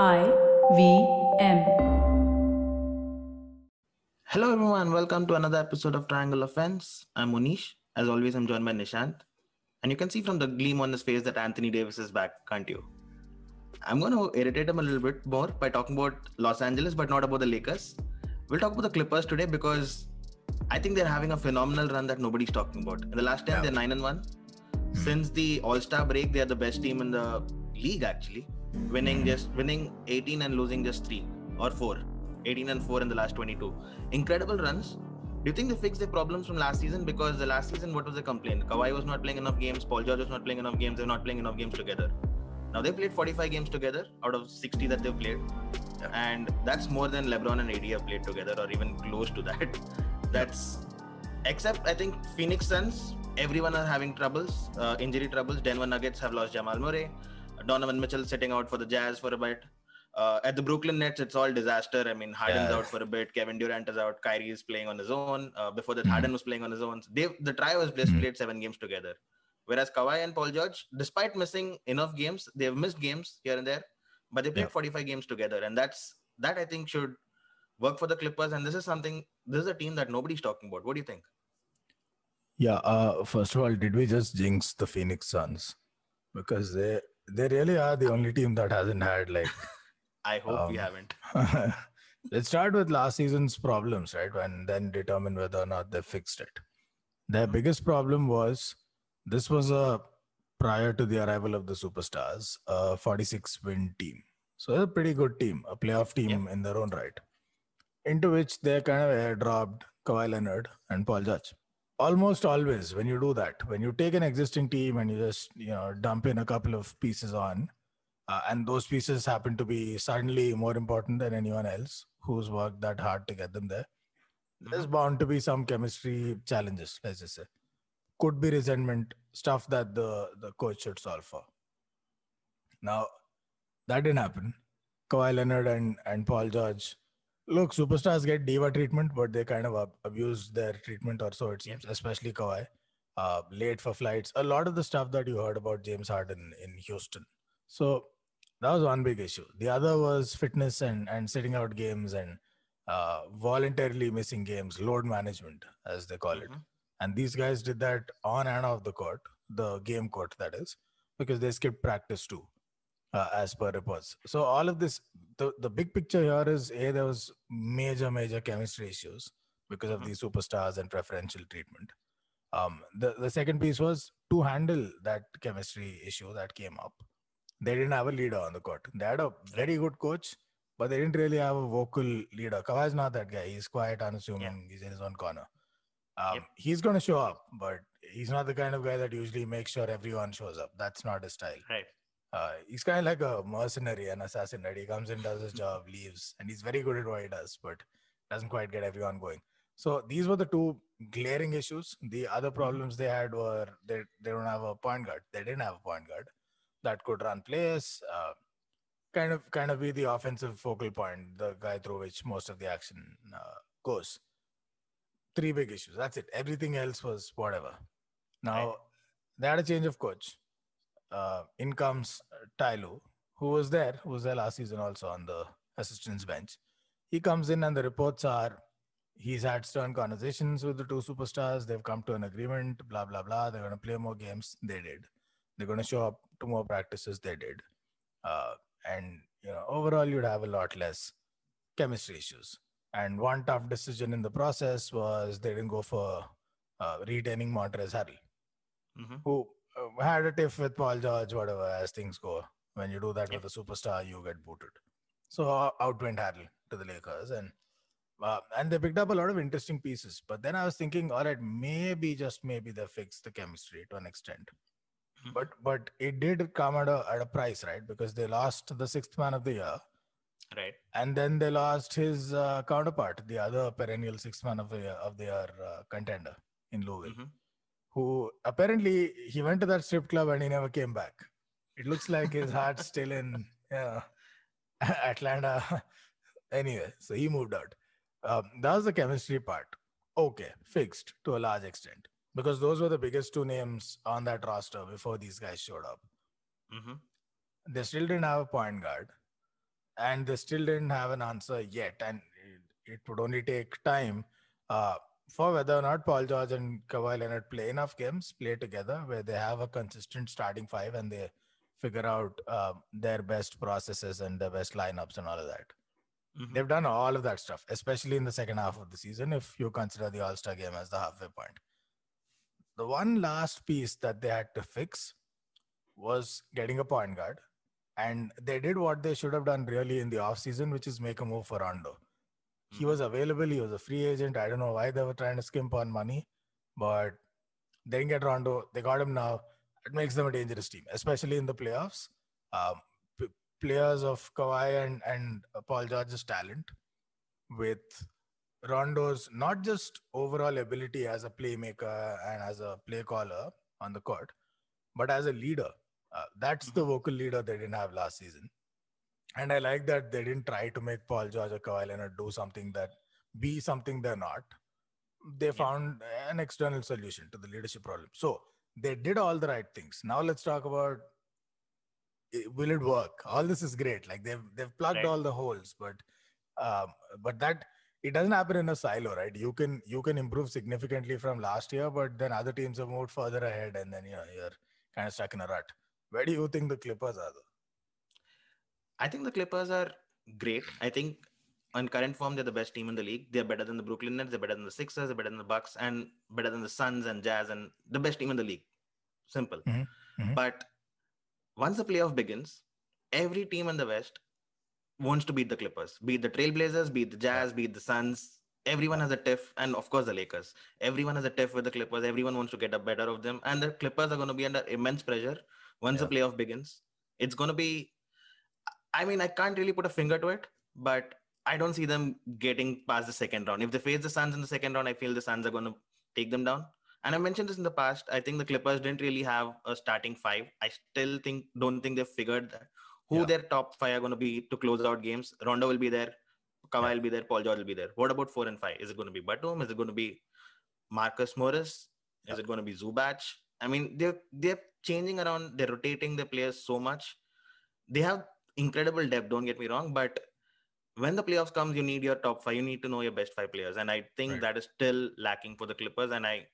I V M. Hello, everyone. Welcome to another episode of Triangle Offense. I'm Monish. As always, I'm joined by Nishant. And you can see from the gleam on his face that Anthony Davis is back, can't you? I'm going to irritate him a little bit more by talking about Los Angeles, but not about the Lakers. We'll talk about the Clippers today because I think they're having a phenomenal run that nobody's talking about. In the last 10, Yeah. they're 9 and 1. Hmm. Since the All Star break, they're the best team in the league, actually. Winning just winning 18 and losing just 3 or 4. 18 and 4 in the last 22. Incredible runs. Do you think they fixed their problems from last season? Because the last season, what was the complaint? Kawhi was not playing enough games. Paul George was not playing enough games. They're not playing enough games together. Now they played 45 games together out of 60 that they've played, Yeah. and that's more than LeBron and AD have played together, or even close to that. That's except I think Phoenix Suns. Everyone are having troubles, uh, injury troubles. Denver Nuggets have lost Jamal Murray. Donovan Mitchell sitting out for the Jazz for a bit. Uh, at the Brooklyn Nets, it's all disaster. I mean, Harden's Yeah. out for a bit. Kevin Durant is out. Kyrie is playing on his own. Uh, before that, Mhm. Harden was playing on his own. They the trio has just Mhm. played seven games together. Whereas Kawhi and Paul George, despite missing enough games, they've missed games here and there, but they played Yeah. 45 games together, and that's that I think should work for the Clippers. And this is something. This is a team that nobody's talking about. What do you think? Yeah. Uh, first of all, did we just jinx the Phoenix Suns? Because they they really are the only team that hasn't had like. I hope we Um, haven't. Let's start with last season's problems, right? And then determine whether or not they fixed it. Their biggest problem was this was a prior to the arrival of the superstars, a 46 win team. So a pretty good team, a playoff team in their own right. Into which they kind of airdropped Kawhi Leonard and Paul George. Almost always, when you do that, when you take an existing team and you just you know dump in a couple of pieces on, uh, and those pieces happen to be suddenly more important than anyone else who's worked that hard to get them there. There's bound to be some chemistry challenges. Let's just say, could be resentment stuff that the the coach should solve for. Now, that didn't happen. Kawhi Leonard and and Paul George. Look, superstars get diva treatment, but they kind of abuse their treatment, or so it seems. Especially Kawhi, uh, late for flights. A lot of the stuff that you heard about James Harden in Houston. So that was one big issue. The other was fitness and and sitting out games and uh, voluntarily missing games, load management, as they call it. Mhm. And these guys did that on and off the court, the game court, that is, because they skipped practice too, uh, as per reports. So all of this, the, the big picture here is a there was major major chemistry issues because of Mhm. these superstars and preferential treatment. Um, the the second piece was to handle that chemistry issue that came up. They didn't have a leader on the court. They had a very good coach, but they didn't really have a vocal leader. Kawhi's not that guy. He's quiet, unassuming. He's in his own corner. Um, Yep. He's going to show up, but he's not the kind of guy that usually makes sure everyone shows up. That's not his style. Right. Uh, he's kind of like a mercenary, an assassin. Right? He comes in, does his job, leaves, and he's very good at what he does, but doesn't quite get everyone going. So these were the two glaring issues. The other problems they had were they they don't have a point guard. They didn't have a point guard that could run plays, uh, kind of kind of be the offensive focal point, the guy through which most of the action uh, goes. Three big issues. That's it. Everything else was whatever. Now Right. they had a change of coach. Uh, in comes Ty Lue, who was there, who was there last season also on the assistants bench. He comes in, and the reports are he's had stern conversations with the two superstars. They've come to an agreement, blah, blah, blah. They're going to play more games. They did. They're going to show up to more practices. They did. Uh, and, you know, overall, you'd have a lot less chemistry issues. And one tough decision in the process was they didn't go for uh, retaining Montrezl Harrell Mhm. who had a tiff with Paul George, whatever, as things go. When you do that with a superstar, you get booted. So uh, out went Harrell to the Lakers, and uh, and they picked up a lot of interesting pieces. But then I was thinking, all right, maybe just maybe they fixed the chemistry to an extent. Mhm. But but it did come at a at a price, right? Because they lost the sixth man of the year, Right. and then they lost his uh, counterpart, the other perennial sixth man of the year, of the year uh, contender in Lou Will Mhm. Who apparently he went to that strip club and he never came back. It looks like his heart's still in yeah, Atlanta. anyway, so he moved out. Um, that was the chemistry part. Okay, fixed to a large extent because those were the biggest two names on that roster before these guys showed up. Mhm. They still didn't have a point guard. and they still didn't have an answer yet. And it, it would only take time uh, for whether or not Paul George and Kawhi Leonard play enough games, play together, where they have a consistent starting five and they figure out uh, their best processes and their best lineups and all of that. Mhm. They've done all of that stuff, especially in the second half of the season, if you consider the All Star game as the halfway point. The one last piece that they had to fix was getting a point guard. And they did what they should have done really in the offseason, which is make a move for Rondo. He was available, he was a free agent. I don't know why they were trying to skimp on money, but they didn't get Rondo. They got him now. It makes them a dangerous team, especially in the playoffs. Um, p- players of Kawhi and, and Paul George's talent with Rondo's not just overall ability as a playmaker and as a play caller on the court, but as a leader. Uh, that's the vocal leader they didn't have last season. And I like that they didn't try to make Paul George or Kawhi Leonard do something that be something they're not. They found an external solution to the leadership problem. So they did all the right things. Now let's talk about will it work? All this is great. Like they've they've plugged Right. all the holes, but um, but that it doesn't happen in a silo, right? You can you can improve significantly from last year, but then other teams have moved further ahead, and then you know, you're kind of stuck in a rut. Where do you think the Clippers are? Though? I think the Clippers are great. I think on current form, they're the best team in the league. They're better than the Brooklyn Nets. They're better than the Sixers. They're better than the Bucks, and better than the Suns and Jazz, and the best team in the league. Simple. Mhm, mhm. But once the playoff begins, every team in the West wants to beat the Clippers. Beat the Trailblazers, beat the Jazz, beat the Suns. Everyone has a tiff, and of course the Lakers. Everyone has a tiff with the Clippers. Everyone wants to get a better of them, and the Clippers are going to be under immense pressure once the playoff begins. It's going to be. I mean, I can't really put a finger to it, but I don't see them getting past the second round. If they face the Suns in the second round, I feel the Suns are going to take them down. And I mentioned this in the past. I think the Clippers didn't really have a starting five. I still think don't think they've figured that who Yeah. their top five are going to be to close out games. Rondo will be there, Kawhi will be there, Paul George will be there. What about four and five? Is it going to be Batum? Is it going to be Marcus Morris? Is it going to be Zubac? I mean, they're they're changing around. They're rotating their players so much. They have incredible depth. Don't get me wrong, but when the playoffs comes, you need your top five. You need to know your best five players, and I think Right. that is still lacking for the Clippers. And I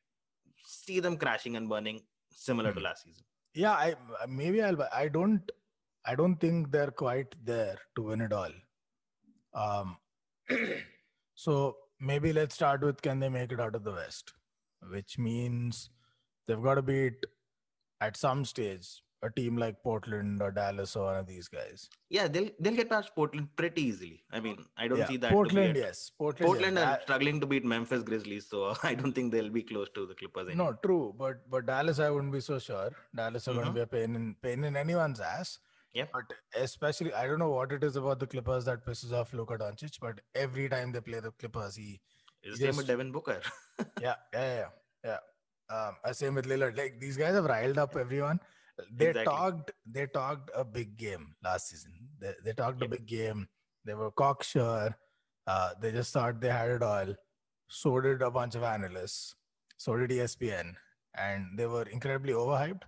see them crashing and burning, similar to Mhm. last season. Yeah, I maybe I'll. I don't. I don't think they're quite there to win it all. Um, so maybe let's start with can they make it out of the West, which means they've got to beat at some stage a team like Portland or Dallas or one of these guys. Yeah, they'll they'll get past Portland pretty easily. I mean, I don't yeah, see that. to be Portland, yes, Portland. Portland yes. are struggling to beat Memphis Grizzlies, so I don't think they'll be close to the Clippers. Anymore. No, true, but but Dallas, I wouldn't be so sure. Dallas are going to be a pain in pain in anyone's ass. Yep. But especially, I don't know what it is about the Clippers that pisses off Luka Doncic. But every time they play the Clippers, he is the same with Devin Booker. yeah yeah yeah yeah. Um, uh, same with Lillard. Like these guys have riled up everyone. They Exactly. talked they talked a big game last season. They they talked a big game. They were cocksure. Uh, they just thought they had it all. So did a bunch of analysts. So did ESPN, and they were incredibly overhyped.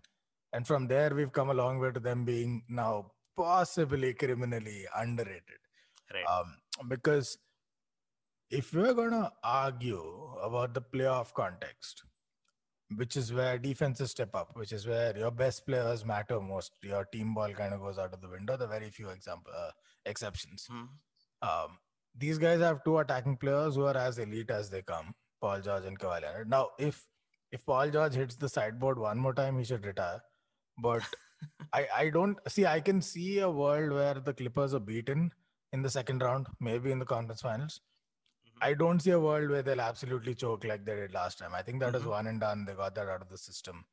And from there, we've come a long way to them being now possibly criminally underrated. right. Um, because if we're going to argue about the playoff context, which is where defenses step up, which is where your best players matter most, your team ball kind of goes out of the window. The very few example uh, exceptions. Hmm. Um, these guys have two attacking players who are as elite as they come, Paul George and Kawhi Leonard. Now, if if Paul George hits the sideboard one more time, he should retire. But I I don't see. I can see a world where the Clippers are beaten in the second round, maybe in the conference finals. I don't see a world where they'll absolutely choke like they did last time. I think that was Mhm. one and done. They got that out of the system.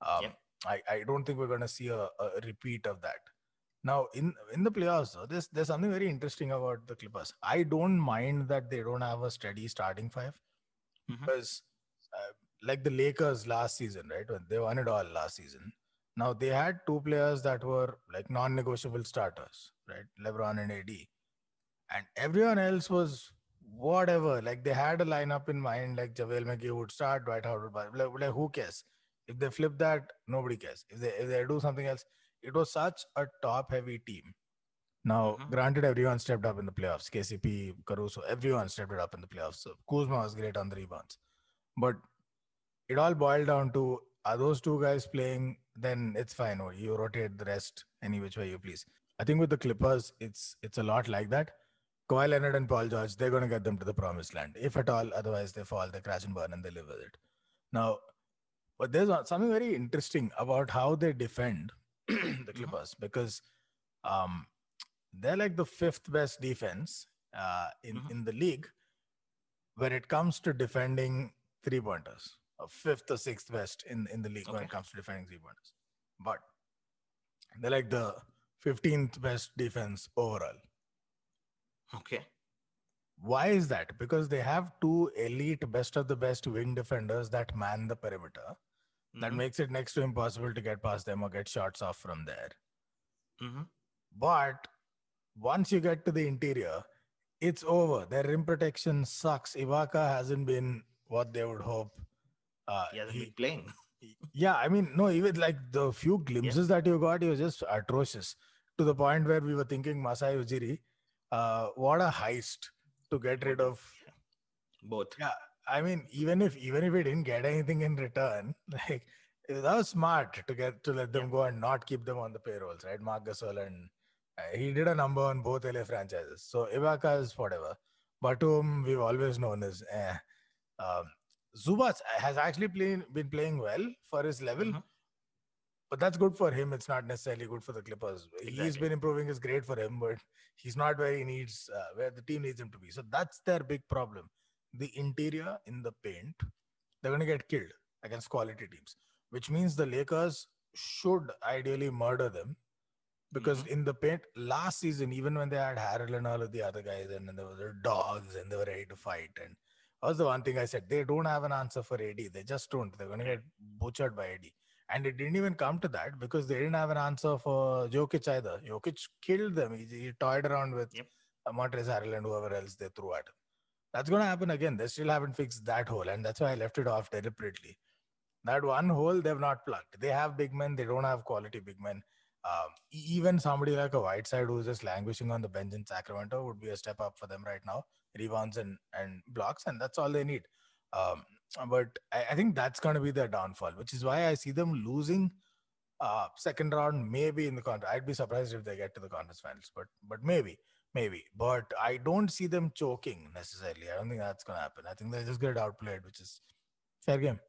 Um, Yep. I, I don't think we're going to see a, a repeat of that. Now in in the playoffs, though, there's there's something very interesting about the Clippers. I don't mind that they don't have a steady starting 5 Mhm. because, uh, like the Lakers last season, right? When they won it all last season. Now they had two players that were like non-negotiable starters, right? LeBron and AD, and everyone else was whatever. Like they had a lineup in mind, like JaVale McGee would start, Dwight Howard, but like, like who cares? If they flip that, nobody cares. If they if they do something else, it was such a top heavy team Now, Mhm. granted, everyone stepped up in the playoffs. KCP, Caruso, everyone stepped it up in the playoffs. So Kuzma was great on the rebounds. But it all boiled down to are those two guys playing? Then it's fine. Or you rotate the rest any which way you please. I think with the Clippers, it's it's a lot like that. Kawhi Leonard and Paul George, they're going to get them to the promised land. If at all, otherwise they fall, they crash and burn, and they live with it. Now, but there's something very interesting about how they defend the Clippers because um, they're like the fifth best defense uh, in Mhm. in the league when it comes to defending three pointers. Or fifth or sixth best in in the league when it comes to defending three pointers. But they're like the fifteenth best defense overall. Okay. Why is that? Because they have two elite, best of the best wing defenders that man the perimeter. That Mhm. makes it next to impossible to get past them or get shots off from there. Mhm. But once you get to the interior, it's over. Their rim protection sucks. Ibaka hasn't been what they would hope. Uh, He hasn't he- been playing. yeah, I mean, no, even like the few glimpses that you got, he was just atrocious to the point where we were thinking Masai Ujiri, uh, what a heist to get rid of. Both. Yeah, I mean, even if even if we didn't get anything in return, like that was smart to get to let them go and not keep them on the payrolls, right? Marc Gasol and uh, he did a number on both LA franchises. So Ibaka is whatever. Batum, we've always known as eh. Um, Zubac has actually playing, been playing well for his level, Mhm. But that's good for him. It's not necessarily good for the Clippers. He's been improving, is great for him, but he's not where he needs, uh, where the team needs him to be. So that's their big problem. The interior in the paint, they're going to get killed against quality teams, which means the Lakers should ideally murder them because in the paint last season, even when they had Harrell and all of the other guys, and then there were dogs and they were ready to fight. And that was the one thing I said. They don't have an answer for AD. They just don't. They're going to get butchered by AD. And it didn't even come to that because they didn't have an answer for Jokic either. Jokic killed them. He, he toyed around with Yep. uh, Montrezl Harrell and whoever else they threw at him. That's going to happen again. They still haven't fixed that hole. And that's why I left it off deliberately. That one hole they've not plugged. They have big men. They don't have quality big men. Um, even somebody like a Whiteside who's just languishing on the bench in Sacramento would be a step up for them right now. Rebounds and, and blocks, and that's all they need. Um, but I, I think that's going to be their downfall, which is why I see them losing uh, second round, maybe in the conference. I'd be surprised if they get to the conference finals, but but maybe, maybe. But I don't see them choking necessarily. I don't think that's going to happen. I think they'll just get outplayed, which is fair game.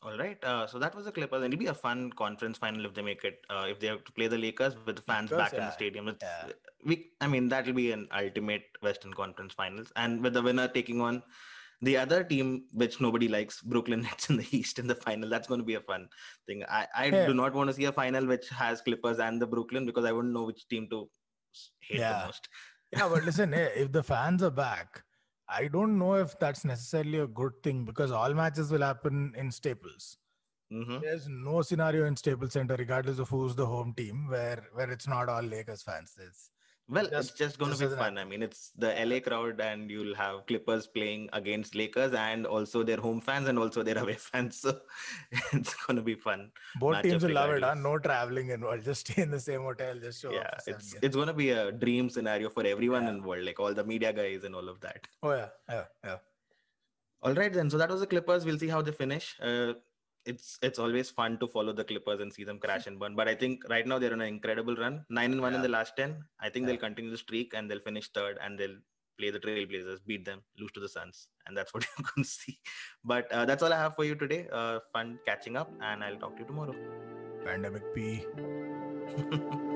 All right. Uh, so that was the Clippers. And it'll be a fun conference final if they make it. Uh, if they have to play the Lakers with the fans Lakers, back in the stadium. It's, yeah. we, I mean, that'll be an ultimate Western Conference Finals, and with the winner taking on the other team, which nobody likes, Brooklyn Nets in the East in the final. That's going to be a fun thing. I, I Yeah. do not want to see a final which has Clippers and the Brooklyn because I wouldn't know which team to hate Yeah. the most. Yeah, but listen, hey, if the fans are back, I don't know if that's necessarily a good thing because all matches will happen in Staples. hmm There's no scenario in Staples Center, regardless of who's the home team, where where it's not all Lakers fans. It's Well, Just- it's just going just to be fun. I mean, it's the LA crowd, and you'll have Clippers playing against Lakers, and also their home fans, and also their away fans. So it's going to be fun. both teams will love it. Huh? No traveling involved. Just stay in the same hotel. Just show yeah, up. it's games. it's going to be a dream scenario for everyone Yeah. involved, like all the media guys and all of that. oh yeah, yeah, yeah. All right, then. So that was the Clippers. We'll see how they finish. Uh, it's it's always fun to follow the Clippers and see them crash and burn. But I think right now they're on an incredible run, nine and one in the last ten. I think Yeah. they'll continue the streak and they'll finish third and they'll play the Trailblazers, beat them, lose to the Suns, and that's what you're going to see. But uh, that's all I have for you today. Uh, fun catching up, and I'll talk to you tomorrow. Pandemic P.